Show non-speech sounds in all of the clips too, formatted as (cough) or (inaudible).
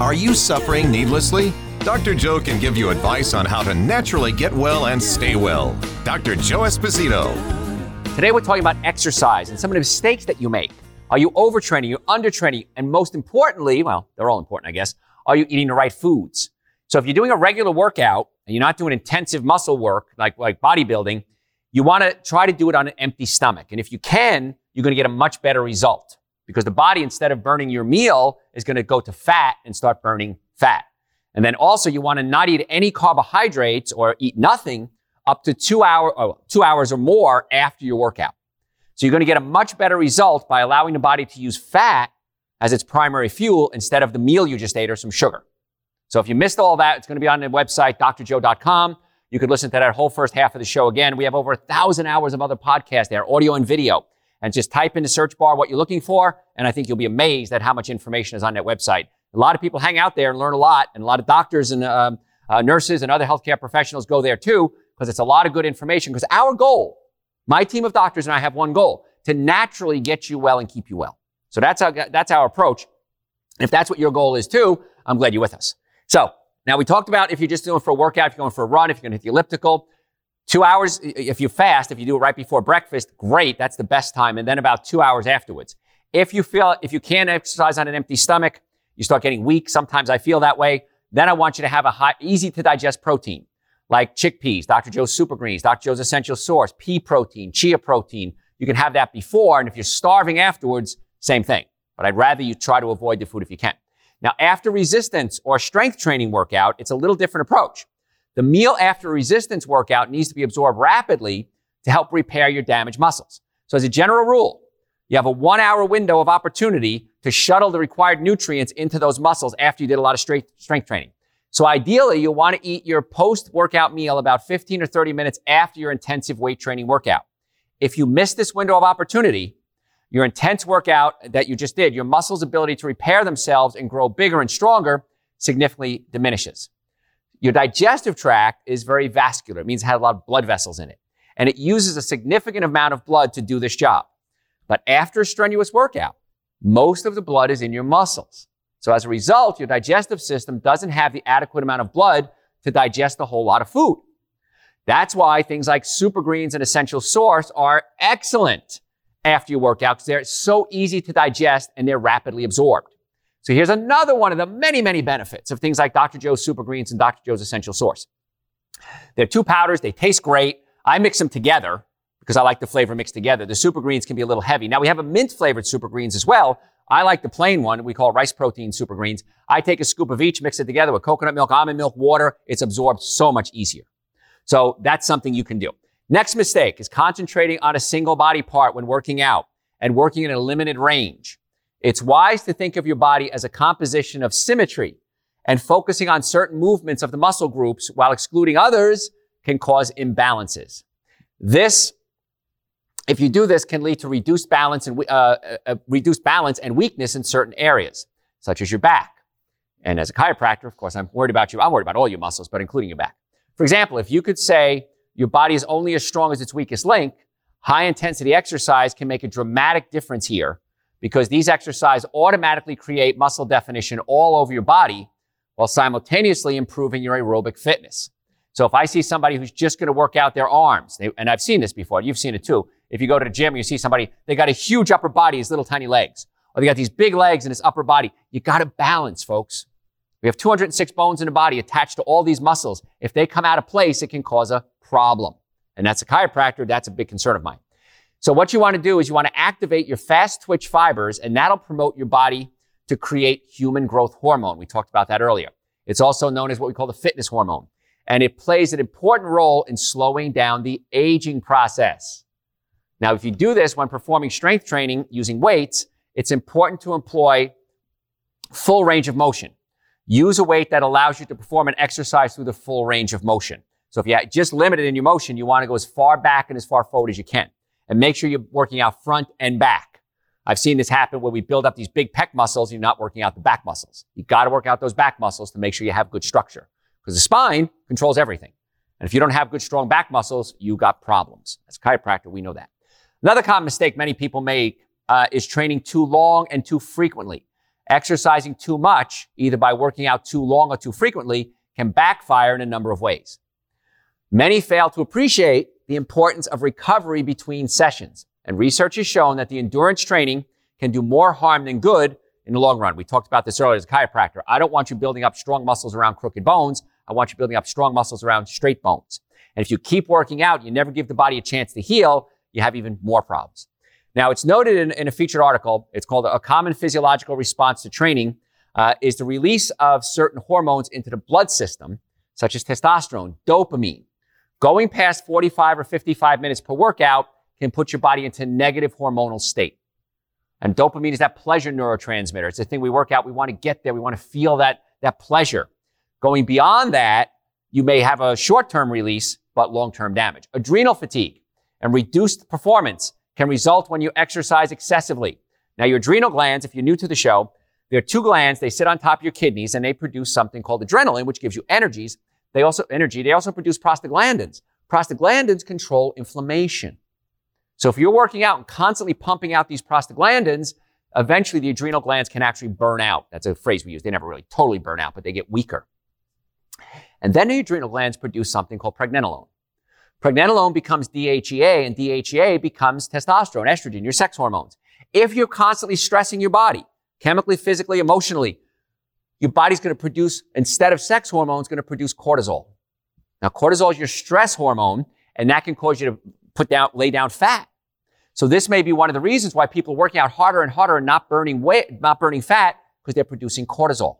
Are you suffering needlessly? Dr. Joe can give you advice on how to naturally get well and stay well. Dr. Joe Esposito. Today we're talking about exercise and some of the mistakes that you make. Are you overtraining? You undertraining? And most importantly, well, they're all important, I guess, are you eating the right foods? So if you're doing a regular workout and you're not doing intensive muscle work like, like bodybuilding, you want to try to do it on an empty stomach. And if you can, you're going to get a much better result because the body, instead of burning your meal, is going to go to fat and start burning fat. And then also you want to not eat any carbohydrates or eat nothing up to two, hour, oh, two hours or more after your workout. So you're going to get a much better result by allowing the body to use fat as its primary fuel instead of the meal you just ate or some sugar. So if you missed all that, it's going to be on the website, drjoe.com. You could listen to that whole first half of the show again. We have over a thousand hours of other podcasts there, audio and video. And just type in the search bar what you're looking for, and I think you'll be amazed at how much information is on that website. A lot of people hang out there and learn a lot, and a lot of doctors and um, uh, nurses and other healthcare professionals go there too, because it's a lot of good information. Because our goal, my team of doctors and I have one goal to naturally get you well and keep you well. So that's our, that's our approach. If that's what your goal is too, I'm glad you're with us. So now we talked about if you're just doing for a workout, if you're going for a run, if you're going to hit the elliptical, two hours, if you fast, if you do it right before breakfast, great. That's the best time. And then about two hours afterwards. If you feel, if you can't exercise on an empty stomach, you start getting weak. Sometimes I feel that way. Then I want you to have a high, easy to digest protein like chickpeas, Dr. Joe's Super Greens, Dr. Joe's Essential Source, pea protein, chia protein. You can have that before. And if you're starving afterwards, same thing. But I'd rather you try to avoid the food if you can. Now, after resistance or strength training workout, it's a little different approach. The meal after a resistance workout needs to be absorbed rapidly to help repair your damaged muscles. So as a general rule, you have a one hour window of opportunity to shuttle the required nutrients into those muscles after you did a lot of strength training. So ideally, you'll want to eat your post workout meal about 15 or 30 minutes after your intensive weight training workout. If you miss this window of opportunity, your intense workout that you just did, your muscles' ability to repair themselves and grow bigger and stronger significantly diminishes. Your digestive tract is very vascular. It means it has a lot of blood vessels in it. And it uses a significant amount of blood to do this job. But after a strenuous workout, most of the blood is in your muscles. So as a result, your digestive system doesn't have the adequate amount of blood to digest a whole lot of food. That's why things like super greens and essential source are excellent after you work out because they're so easy to digest and they're rapidly absorbed. So here's another one of the many, many benefits of things like Dr. Joe's Super Greens and Dr. Joe's Essential Source. They're two powders. They taste great. I mix them together because I like the flavor mixed together. The super greens can be a little heavy. Now we have a mint flavored super greens as well. I like the plain one. We call rice protein super greens. I take a scoop of each, mix it together with coconut milk, almond milk, water. It's absorbed so much easier. So that's something you can do. Next mistake is concentrating on a single body part when working out and working in a limited range. It's wise to think of your body as a composition of symmetry and focusing on certain movements of the muscle groups while excluding others can cause imbalances. This if you do this, can lead to reduced balance and uh, uh, uh, reduced balance and weakness in certain areas, such as your back. And as a chiropractor, of course, I'm worried about you. I'm worried about all your muscles, but including your back. For example, if you could say your body is only as strong as its weakest link, high intensity exercise can make a dramatic difference here because these exercises automatically create muscle definition all over your body while simultaneously improving your aerobic fitness. So if I see somebody who's just going to work out their arms, they, and I've seen this before, you've seen it too. If you go to the gym, and you see somebody, they got a huge upper body, these little tiny legs, or they got these big legs and this upper body. You got to balance, folks. We have 206 bones in the body attached to all these muscles. If they come out of place, it can cause a problem. And that's a chiropractor. That's a big concern of mine. So what you want to do is you want to activate your fast twitch fibers and that'll promote your body to create human growth hormone. We talked about that earlier. It's also known as what we call the fitness hormone. And it plays an important role in slowing down the aging process. Now, if you do this when performing strength training using weights, it's important to employ full range of motion. Use a weight that allows you to perform an exercise through the full range of motion. So if you're just limited in your motion, you want to go as far back and as far forward as you can and make sure you're working out front and back. I've seen this happen where we build up these big pec muscles, and you're not working out the back muscles. You got to work out those back muscles to make sure you have good structure because the spine controls everything. And if you don't have good, strong back muscles, you got problems. As a chiropractor, we know that. Another common mistake many people make uh, is training too long and too frequently. Exercising too much, either by working out too long or too frequently, can backfire in a number of ways. Many fail to appreciate the importance of recovery between sessions. And research has shown that the endurance training can do more harm than good in the long run. We talked about this earlier as a chiropractor. I don't want you building up strong muscles around crooked bones. I want you building up strong muscles around straight bones. And if you keep working out, you never give the body a chance to heal, you have even more problems. Now, it's noted in, in a featured article. It's called A Common Physiological Response to Training uh, is the release of certain hormones into the blood system, such as testosterone, dopamine, Going past 45 or 55 minutes per workout can put your body into negative hormonal state. And dopamine is that pleasure neurotransmitter. It's the thing we work out. We want to get there. We want to feel that, that pleasure. Going beyond that, you may have a short-term release, but long-term damage. Adrenal fatigue and reduced performance can result when you exercise excessively. Now, your adrenal glands, if you're new to the show, there are two glands. They sit on top of your kidneys and they produce something called adrenaline, which gives you energies. They also, energy, they also produce prostaglandins. Prostaglandins control inflammation. So if you're working out and constantly pumping out these prostaglandins, eventually the adrenal glands can actually burn out. That's a phrase we use. They never really totally burn out, but they get weaker. And then the adrenal glands produce something called pregnenolone. Pregnenolone becomes DHEA and DHEA becomes testosterone, estrogen, your sex hormones. If you're constantly stressing your body, chemically, physically, emotionally, your body's going to produce, instead of sex hormones, going to produce cortisol. Now, cortisol is your stress hormone, and that can cause you to put down, lay down fat. So this may be one of the reasons why people are working out harder and harder and not burning weight, not burning fat, because they're producing cortisol.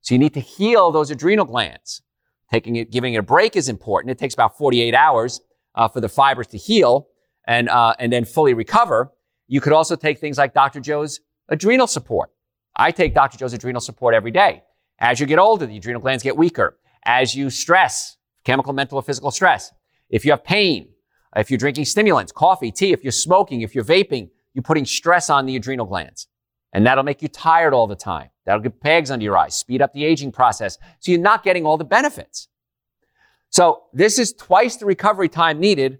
So you need to heal those adrenal glands. Taking it, giving it a break is important. It takes about 48 hours uh, for the fibers to heal and uh, and then fully recover. You could also take things like Dr. Joe's adrenal support. I take Dr. Joe's adrenal support every day. As you get older, the adrenal glands get weaker. As you stress, chemical, mental, or physical stress. If you have pain, if you're drinking stimulants, coffee, tea, if you're smoking, if you're vaping, you're putting stress on the adrenal glands. And that'll make you tired all the time. That'll get bags under your eyes, speed up the aging process. So you're not getting all the benefits. So this is twice the recovery time needed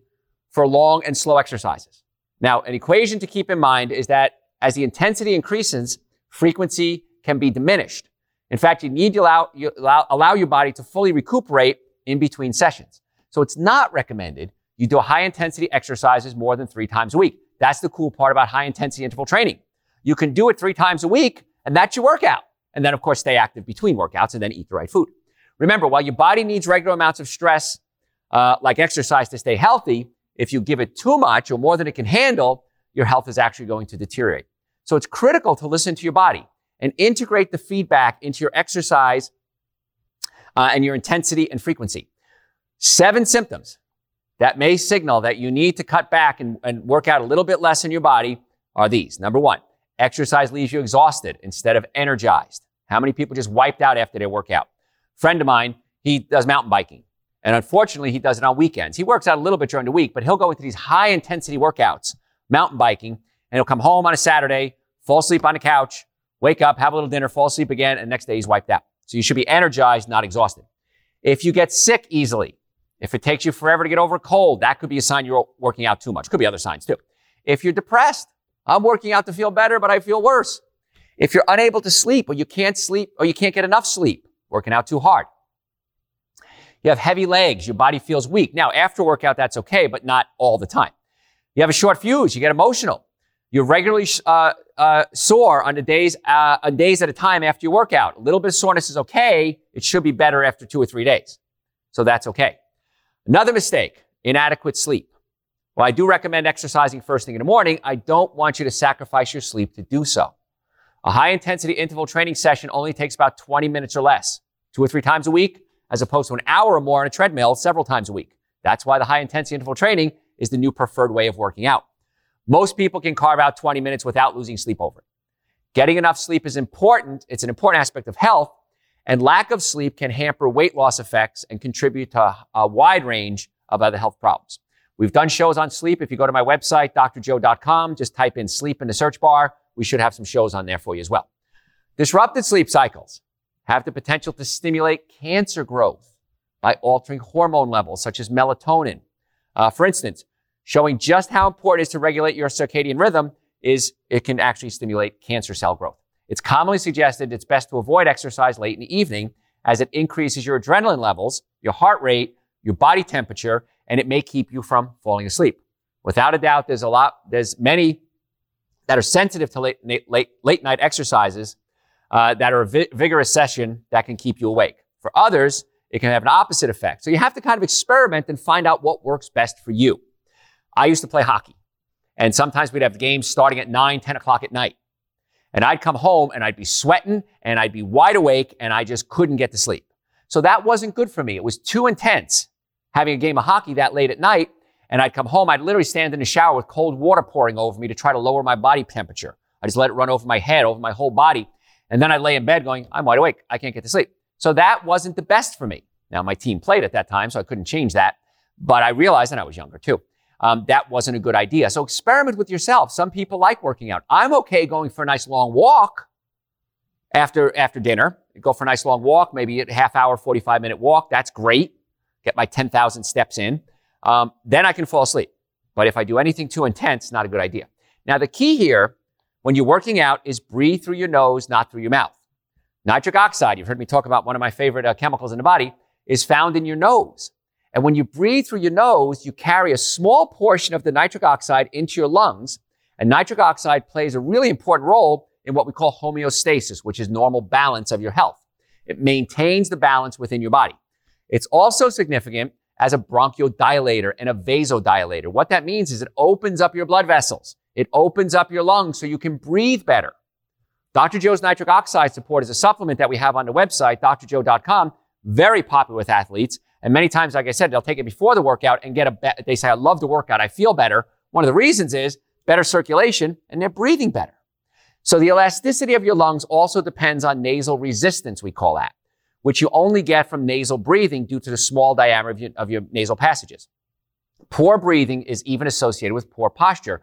for long and slow exercises. Now, an equation to keep in mind is that as the intensity increases, frequency can be diminished. In fact, you need to allow, you allow, allow your body to fully recuperate in between sessions. So it's not recommended you do high intensity exercises more than three times a week. That's the cool part about high intensity interval training. You can do it three times a week and that's your workout. And then of course stay active between workouts and then eat the right food. Remember, while your body needs regular amounts of stress, uh, like exercise to stay healthy, if you give it too much or more than it can handle, your health is actually going to deteriorate. So it's critical to listen to your body and integrate the feedback into your exercise uh, and your intensity and frequency. Seven symptoms that may signal that you need to cut back and, and work out a little bit less in your body are these. Number one, exercise leaves you exhausted instead of energized. How many people just wiped out after their workout? Friend of mine, he does mountain biking. And unfortunately, he does it on weekends. He works out a little bit during the week, but he'll go into these high intensity workouts, mountain biking, and he'll come home on a Saturday, fall asleep on the couch, wake up, have a little dinner, fall asleep again, and next day he's wiped out. So you should be energized, not exhausted. If you get sick easily, if it takes you forever to get over a cold, that could be a sign you're working out too much. Could be other signs too. If you're depressed, I'm working out to feel better, but I feel worse. If you're unable to sleep or you can't sleep or you can't get enough sleep, working out too hard. You have heavy legs, your body feels weak. Now, after workout, that's okay, but not all the time. You have a short fuse, you get emotional. You're regularly uh, uh, sore on the days uh, on days at a time after your workout. A little bit of soreness is okay. It should be better after two or three days. So that's okay. Another mistake inadequate sleep. While I do recommend exercising first thing in the morning, I don't want you to sacrifice your sleep to do so. A high intensity interval training session only takes about 20 minutes or less, two or three times a week, as opposed to an hour or more on a treadmill several times a week. That's why the high intensity interval training is the new preferred way of working out. Most people can carve out 20 minutes without losing sleep over it. Getting enough sleep is important. It's an important aspect of health, and lack of sleep can hamper weight loss effects and contribute to a wide range of other health problems. We've done shows on sleep. If you go to my website, drjoe.com, just type in sleep in the search bar. We should have some shows on there for you as well. Disrupted sleep cycles have the potential to stimulate cancer growth by altering hormone levels such as melatonin. Uh, for instance, showing just how important it is to regulate your circadian rhythm is it can actually stimulate cancer cell growth. It's commonly suggested it's best to avoid exercise late in the evening as it increases your adrenaline levels, your heart rate, your body temperature, and it may keep you from falling asleep. Without a doubt, there's a lot, there's many that are sensitive to late, late, late night exercises uh, that are a vi- vigorous session that can keep you awake. For others, it can have an opposite effect. So you have to kind of experiment and find out what works best for you. I used to play hockey, and sometimes we'd have games starting at 9, 10 o'clock at night. And I'd come home and I'd be sweating and I'd be wide awake and I just couldn't get to sleep. So that wasn't good for me. It was too intense having a game of hockey that late at night. And I'd come home, I'd literally stand in the shower with cold water pouring over me to try to lower my body temperature. I just let it run over my head, over my whole body. And then I'd lay in bed going, I'm wide awake. I can't get to sleep. So that wasn't the best for me. Now, my team played at that time, so I couldn't change that. But I realized, and I was younger too, um, that wasn't a good idea. So experiment with yourself. Some people like working out. I'm okay going for a nice long walk after, after dinner. Go for a nice long walk, maybe a half hour, 45 minute walk. That's great. Get my 10,000 steps in. Um, then I can fall asleep. But if I do anything too intense, not a good idea. Now, the key here when you're working out is breathe through your nose, not through your mouth. Nitric oxide, you've heard me talk about one of my favorite uh, chemicals in the body, is found in your nose. And when you breathe through your nose, you carry a small portion of the nitric oxide into your lungs. And nitric oxide plays a really important role in what we call homeostasis, which is normal balance of your health. It maintains the balance within your body. It's also significant as a bronchodilator and a vasodilator. What that means is it opens up your blood vessels. It opens up your lungs so you can breathe better. Dr. Joe's nitric oxide support is a supplement that we have on the website, drjoe.com, very popular with athletes. And many times, like I said, they'll take it before the workout and get a, be- they say, I love the workout. I feel better. One of the reasons is better circulation and they're breathing better. So the elasticity of your lungs also depends on nasal resistance, we call that, which you only get from nasal breathing due to the small diameter of your, of your nasal passages. Poor breathing is even associated with poor posture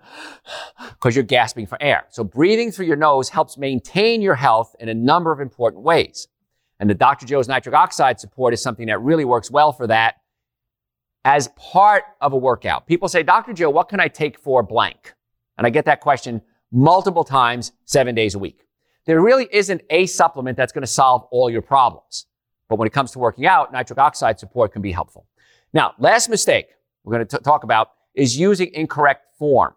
because you're gasping for air. So breathing through your nose helps maintain your health in a number of important ways. And the Dr. Joe's nitric oxide support is something that really works well for that as part of a workout. People say, Dr. Joe, what can I take for blank? And I get that question multiple times, seven days a week. There really isn't a supplement that's going to solve all your problems. But when it comes to working out, nitric oxide support can be helpful. Now, last mistake we're going to t- talk about is using incorrect form.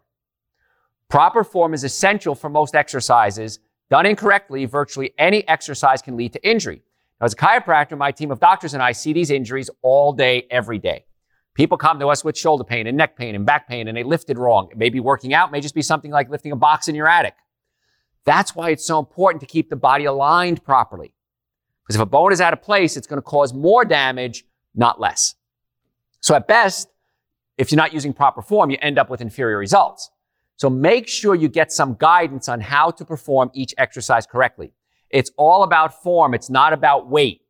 Proper form is essential for most exercises. Done incorrectly, virtually any exercise can lead to injury. As a chiropractor, my team of doctors and I see these injuries all day, every day. People come to us with shoulder pain and neck pain and back pain and they lifted wrong. Maybe working out may just be something like lifting a box in your attic. That's why it's so important to keep the body aligned properly. Because if a bone is out of place, it's going to cause more damage, not less. So at best, if you're not using proper form, you end up with inferior results. So make sure you get some guidance on how to perform each exercise correctly. It's all about form. It's not about weight.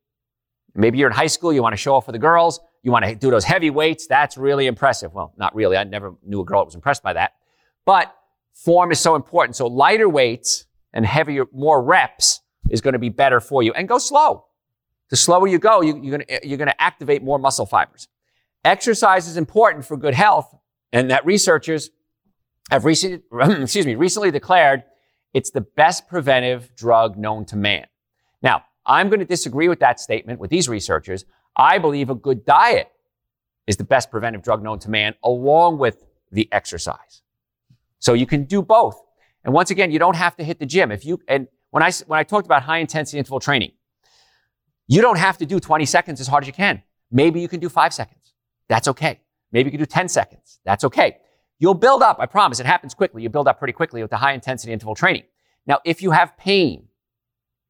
Maybe you're in high school, you want to show off for the girls, you want to do those heavy weights. That's really impressive. Well, not really. I never knew a girl that was impressed by that. But form is so important. So lighter weights and heavier, more reps is going to be better for you. And go slow. The slower you go, you, are going to, you're going to activate more muscle fibers. Exercise is important for good health, and that researchers have recently, (clears throat) excuse me, recently declared it's the best preventive drug known to man. Now, I'm going to disagree with that statement with these researchers. I believe a good diet is the best preventive drug known to man, along with the exercise. So you can do both. And once again, you don't have to hit the gym. If you, and when I, when I talked about high intensity interval training, you don't have to do 20 seconds as hard as you can. Maybe you can do five seconds. That's okay. Maybe you can do 10 seconds. That's okay. You'll build up. I promise. It happens quickly. You build up pretty quickly with the high intensity interval training. Now, if you have pain,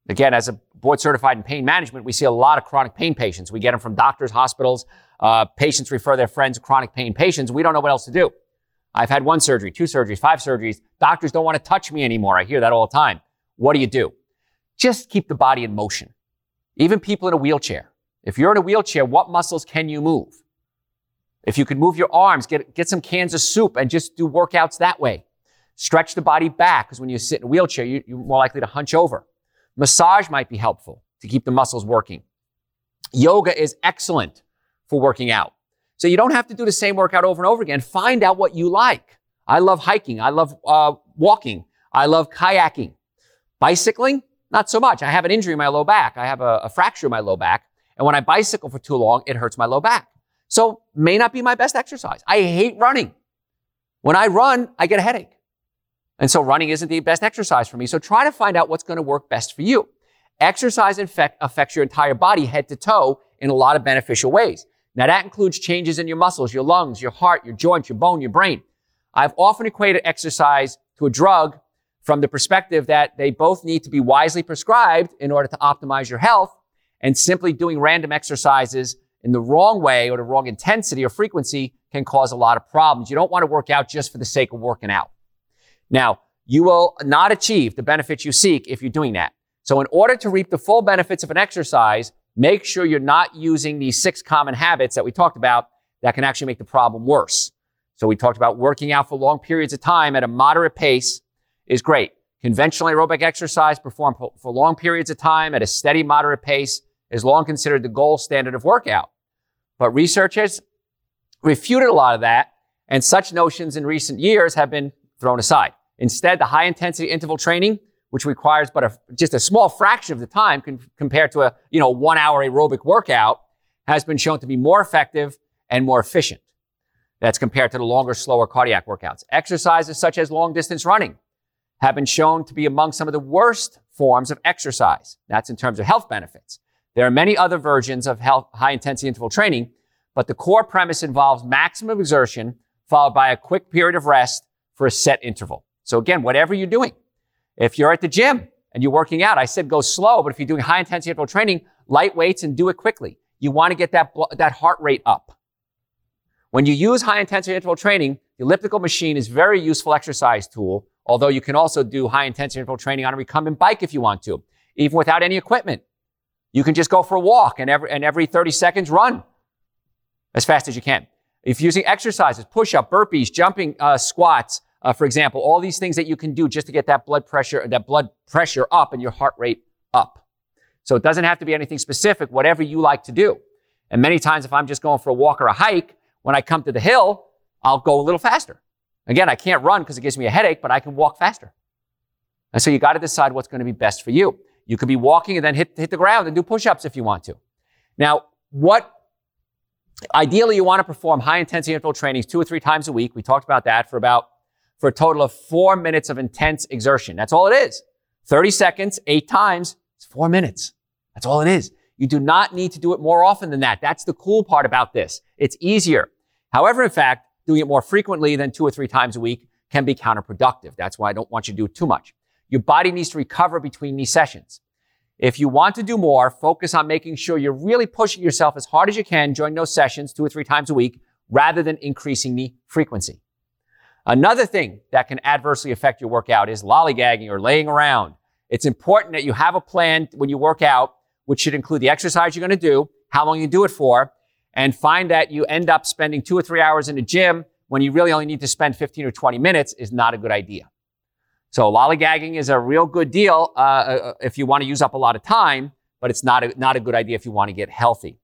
again, as a board certified in pain management, we see a lot of chronic pain patients. We get them from doctors, hospitals. Uh, patients refer their friends, chronic pain patients. We don't know what else to do. I've had one surgery, two surgeries, five surgeries. Doctors don't want to touch me anymore. I hear that all the time. What do you do? Just keep the body in motion. Even people in a wheelchair. If you're in a wheelchair, what muscles can you move? If you could move your arms, get, get some cans of soup and just do workouts that way. Stretch the body back because when you sit in a wheelchair, you, you're more likely to hunch over. Massage might be helpful to keep the muscles working. Yoga is excellent for working out. So you don't have to do the same workout over and over again. Find out what you like. I love hiking. I love uh, walking. I love kayaking. Bicycling, not so much. I have an injury in my low back. I have a, a fracture in my low back. And when I bicycle for too long, it hurts my low back. So may not be my best exercise. I hate running. When I run, I get a headache. And so running isn't the best exercise for me. So try to find out what's going to work best for you. Exercise infect, affects your entire body, head to toe, in a lot of beneficial ways. Now that includes changes in your muscles, your lungs, your heart, your joints, your bone, your brain. I've often equated exercise to a drug from the perspective that they both need to be wisely prescribed in order to optimize your health and simply doing random exercises in the wrong way or the wrong intensity or frequency can cause a lot of problems. You don't want to work out just for the sake of working out. Now, you will not achieve the benefits you seek if you're doing that. So in order to reap the full benefits of an exercise, make sure you're not using these six common habits that we talked about that can actually make the problem worse. So we talked about working out for long periods of time at a moderate pace is great. Conventional aerobic exercise performed for long periods of time at a steady, moderate pace is long considered the gold standard of workout. But researchers refuted a lot of that, and such notions in recent years have been thrown aside. Instead, the high intensity interval training, which requires but a, just a small fraction of the time con- compared to a, you know, one hour aerobic workout, has been shown to be more effective and more efficient. That's compared to the longer, slower cardiac workouts. Exercises such as long distance running have been shown to be among some of the worst forms of exercise. That's in terms of health benefits. There are many other versions of high intensity interval training, but the core premise involves maximum exertion followed by a quick period of rest for a set interval. So again, whatever you're doing, if you're at the gym and you're working out, I said go slow, but if you're doing high intensity interval training, light weights and do it quickly. You want to get that, that heart rate up. When you use high intensity interval training, the elliptical machine is very useful exercise tool, although you can also do high intensity interval training on a recumbent bike if you want to, even without any equipment. You can just go for a walk and every, and every 30 seconds run as fast as you can. If you're using exercises, push up, burpees, jumping uh, squats, uh, for example, all these things that you can do just to get that blood pressure, that blood pressure up and your heart rate up. So it doesn't have to be anything specific, whatever you like to do. And many times, if I'm just going for a walk or a hike, when I come to the hill, I'll go a little faster. Again, I can't run because it gives me a headache, but I can walk faster. And so you got to decide what's going to be best for you. You could be walking and then hit, hit the ground and do push-ups if you want to. Now, what ideally you want to perform high intensity interval trainings two or three times a week. We talked about that for about for a total of four minutes of intense exertion. That's all it is. 30 seconds, eight times, it's four minutes. That's all it is. You do not need to do it more often than that. That's the cool part about this. It's easier. However, in fact, doing it more frequently than two or three times a week can be counterproductive. That's why I don't want you to do it too much. Your body needs to recover between these sessions. If you want to do more, focus on making sure you're really pushing yourself as hard as you can during those sessions two or three times a week rather than increasing the frequency. Another thing that can adversely affect your workout is lollygagging or laying around. It's important that you have a plan when you work out, which should include the exercise you're going to do, how long you do it for, and find that you end up spending two or three hours in the gym when you really only need to spend 15 or 20 minutes is not a good idea. So lollygagging is a real good deal uh, uh if you want to use up a lot of time, but it's not a, not a good idea if you want to get healthy.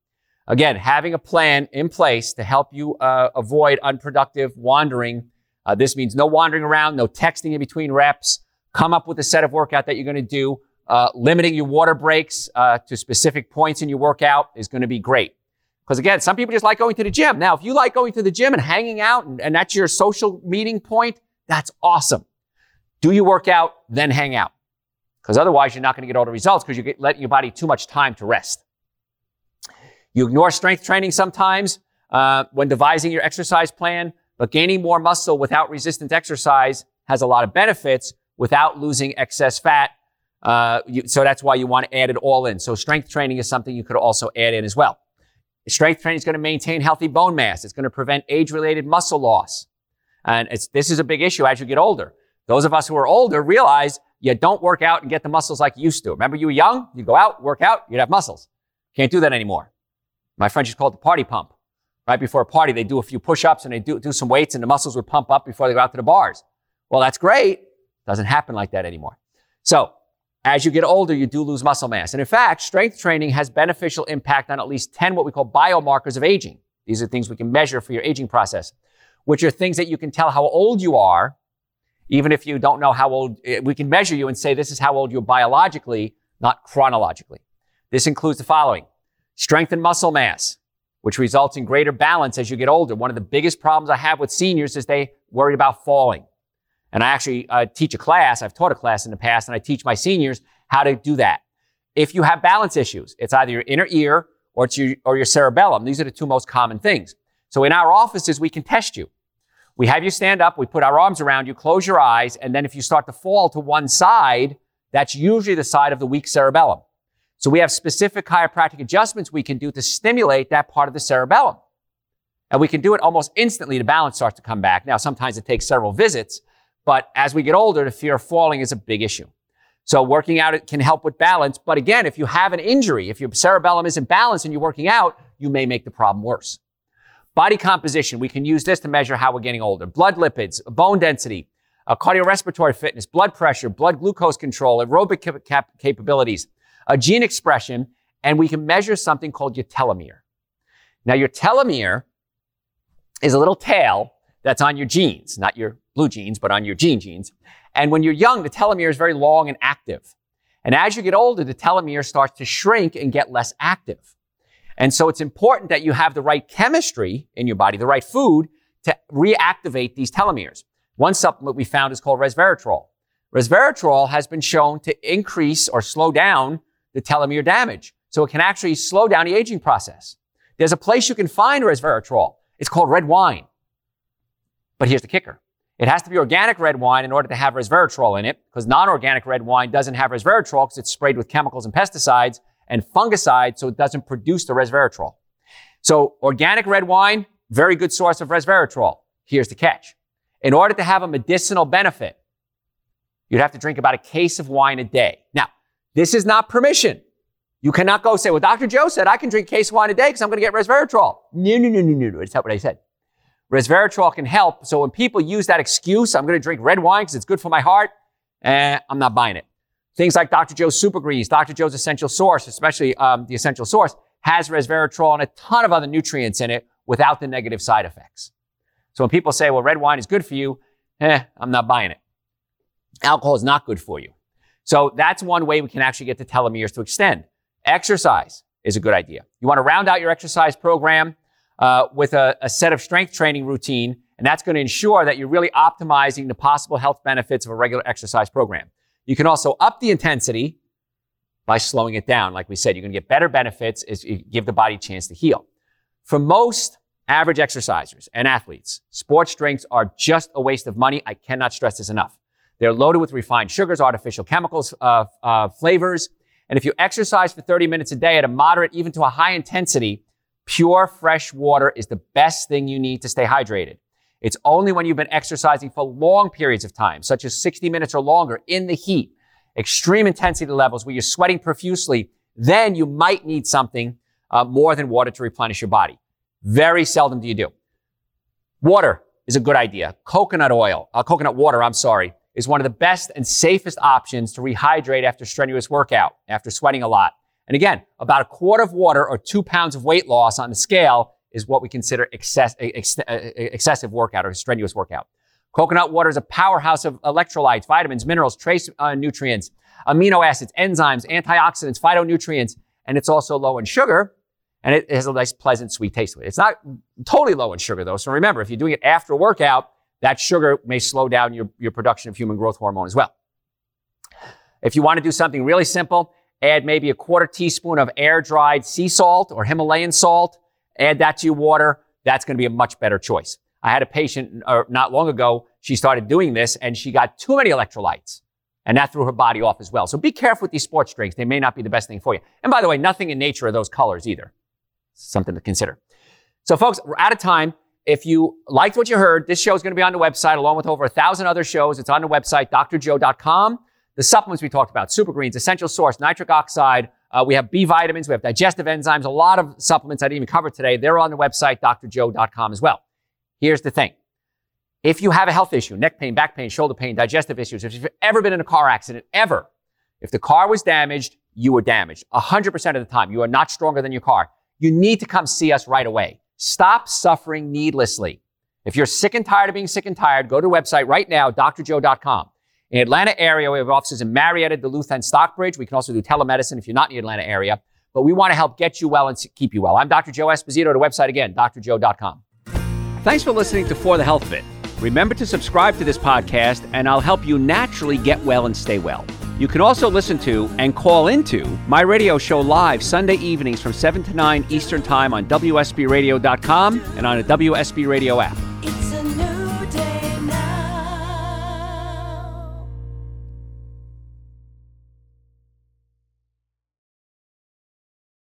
Again, having a plan in place to help you uh, avoid unproductive wandering uh, this means no wandering around, no texting in between reps. Come up with a set of workout that you're going to do. Uh, limiting your water breaks uh, to specific points in your workout is going to be great. Because again, some people just like going to the gym. Now, if you like going to the gym and hanging out and, and that's your social meeting point, that's awesome. Do your workout, then hang out. Because otherwise, you're not going to get all the results because you're letting your body too much time to rest. You ignore strength training sometimes uh, when devising your exercise plan, but gaining more muscle without resistance exercise has a lot of benefits without losing excess fat. Uh, you, so that's why you want to add it all in. So strength training is something you could also add in as well. Strength training is going to maintain healthy bone mass. It's going to prevent age-related muscle loss. And this is a big issue as you get older. Those of us who are older realize you don't work out and get the muscles like you used to. Remember you were young? You go out, work out, you'd have muscles. Can't do that anymore. My friend just called the party pump. Right before a party, they do a few push-ups and they do, do some weights and the muscles would pump up before they go out to the bars. Well, that's great. Doesn't happen like that anymore. So as you get older, you do lose muscle mass. And in fact, strength training has beneficial impact on at least 10 what we call biomarkers of aging. These are things we can measure for your aging process, which are things that you can tell how old you are, even if you don't know how old, eh, we can measure you and say this is how old you're biologically, not chronologically. This includes the following. Strength and muscle mass, which results in greater balance as you get older. One of the biggest problems I have with seniors is they worry about falling. And I actually uh, teach a class. I've taught a class in the past, and I teach my seniors how to do that. If you have balance issues, it's either your inner ear or it's your, or your cerebellum. These are the two most common things. So in our offices, we can test you. We have you stand up, we put our arms around you, close your eyes, and then if you start to fall to one side, that's usually the side of the weak cerebellum. So we have specific chiropractic adjustments we can do to stimulate that part of the cerebellum. And we can do it almost instantly. The balance starts to come back. Now, sometimes it takes several visits, but as we get older, the fear of falling is a big issue. So working out it can help with balance. But again, if you have an injury, if your cerebellum isn't balanced and you're working out, you may make the problem worse. Body composition, we can use this to measure how we're getting older. Blood lipids, bone density, uh, cardiorespiratory fitness, blood pressure, blood glucose control, aerobic cap- cap- capabilities, uh, gene expression, and we can measure something called your telomere. Now, your telomere is a little tail that's on your genes, not your blue jeans, but on your gene genes. And when you're young, the telomere is very long and active. And as you get older, the telomere starts to shrink and get less active. And so it's important that you have the right chemistry in your body, the right food to reactivate these telomeres. One supplement we found is called resveratrol. Resveratrol has been shown to increase or slow down the telomere damage. So it can actually slow down the aging process. There's a place you can find resveratrol. It's called red wine. But here's the kicker. It has to be organic red wine in order to have resveratrol in it, because non-organic red wine doesn't have resveratrol because it's sprayed with chemicals and pesticides and fungicides, so it doesn't produce the resveratrol. So organic red wine, very good source of resveratrol. Here's the catch. In order to have a medicinal benefit, you'd have to drink about a case of wine a day. Now, this is not permission. You cannot go say, well, Dr. Joe said I can drink case of wine a day because I'm going to get resveratrol. No, no, no, no, no, no. That's not what I said. Resveratrol can help. So when people use that excuse, I'm going to drink red wine because it's good for my heart, eh, I'm not buying it. Things like Dr. Joe's Super Greens, Dr. Joe's Essential Source, especially um, the Essential Source, has resveratrol and a ton of other nutrients in it without the negative side effects. So when people say, well, red wine is good for you, eh, I'm not buying it. Alcohol is not good for you. So that's one way we can actually get the telomeres to extend. Exercise is a good idea. You want to round out your exercise program uh, with a, a set of strength training routine, and that's going to ensure that you're really optimizing the possible health benefits of a regular exercise program. You can also up the intensity by slowing it down. Like we said, you're going to get better benefits as you give the body a chance to heal. For most average exercisers and athletes, sports drinks are just a waste of money. I cannot stress this enough. They're loaded with refined sugars, artificial chemicals, uh, uh, flavors. And if you exercise for 30 minutes a day at a moderate, even to a high intensity, Pure fresh water is the best thing you need to stay hydrated. It's only when you've been exercising for long periods of time, such as 60 minutes or longer in the heat, extreme intensity levels where you're sweating profusely, then you might need something uh, more than water to replenish your body. Very seldom do you do. Water is a good idea. Coconut oil, uh, coconut water, I'm sorry, is one of the best and safest options to rehydrate after strenuous workout, after sweating a lot. And again, about a quart of water or two pounds of weight loss on the scale is what we consider excess, ex, excessive workout or strenuous workout. Coconut water is a powerhouse of electrolytes, vitamins, minerals, trace uh, nutrients, amino acids, enzymes, antioxidants, phytonutrients, and it's also low in sugar, and it has a nice, pleasant, sweet taste to it. It's not totally low in sugar, though. So remember, if you're doing it after a workout, that sugar may slow down your, your production of human growth hormone as well. If you want to do something really simple, Add maybe a quarter teaspoon of air dried sea salt or Himalayan salt. Add that to your water. that's going to be a much better choice. I had a patient uh, not long ago. She started doing this and she got too many electrolytes and that threw her body off as well. So be careful with these sports drinks. They may not be the best thing for you. And by the way, nothing in nature are those colors either. Something to consider. So folks, we're out of time. If you liked what you heard, this show is going to be on the website along with over a thousand other shows. It's on the website, drjoe.com. The supplements we talked about, super greens, essential source, nitric oxide. Uh, we have B vitamins. We have digestive enzymes. A lot of supplements I didn't even cover today. They're on the website, drjoe.com as well. Here's the thing. If you have a health issue, neck pain, back pain, shoulder pain, digestive issues, if you've ever been in a car accident, ever, if the car was damaged, you were damaged. 100% of the time, you are not stronger than your car. You need to come see us right away. Stop suffering needlessly. If you're sick and tired of being sick and tired, go to the website right now, drjoe.com. In Atlanta area, we have offices in Marietta, Duluth, and Stockbridge. We can also do telemedicine if you're not in the Atlanta area. But we want to help get you well and keep you well. I'm Dr. Joe Esposito. The website again, drjoe.com. Thanks for listening to For the Health of It. Remember to subscribe to this podcast, and I'll help you naturally get well and stay well. You can also listen to and call into my radio show live Sunday evenings from 7 to 9 Eastern Time on WSBRadio.com and on a WSB Radio app.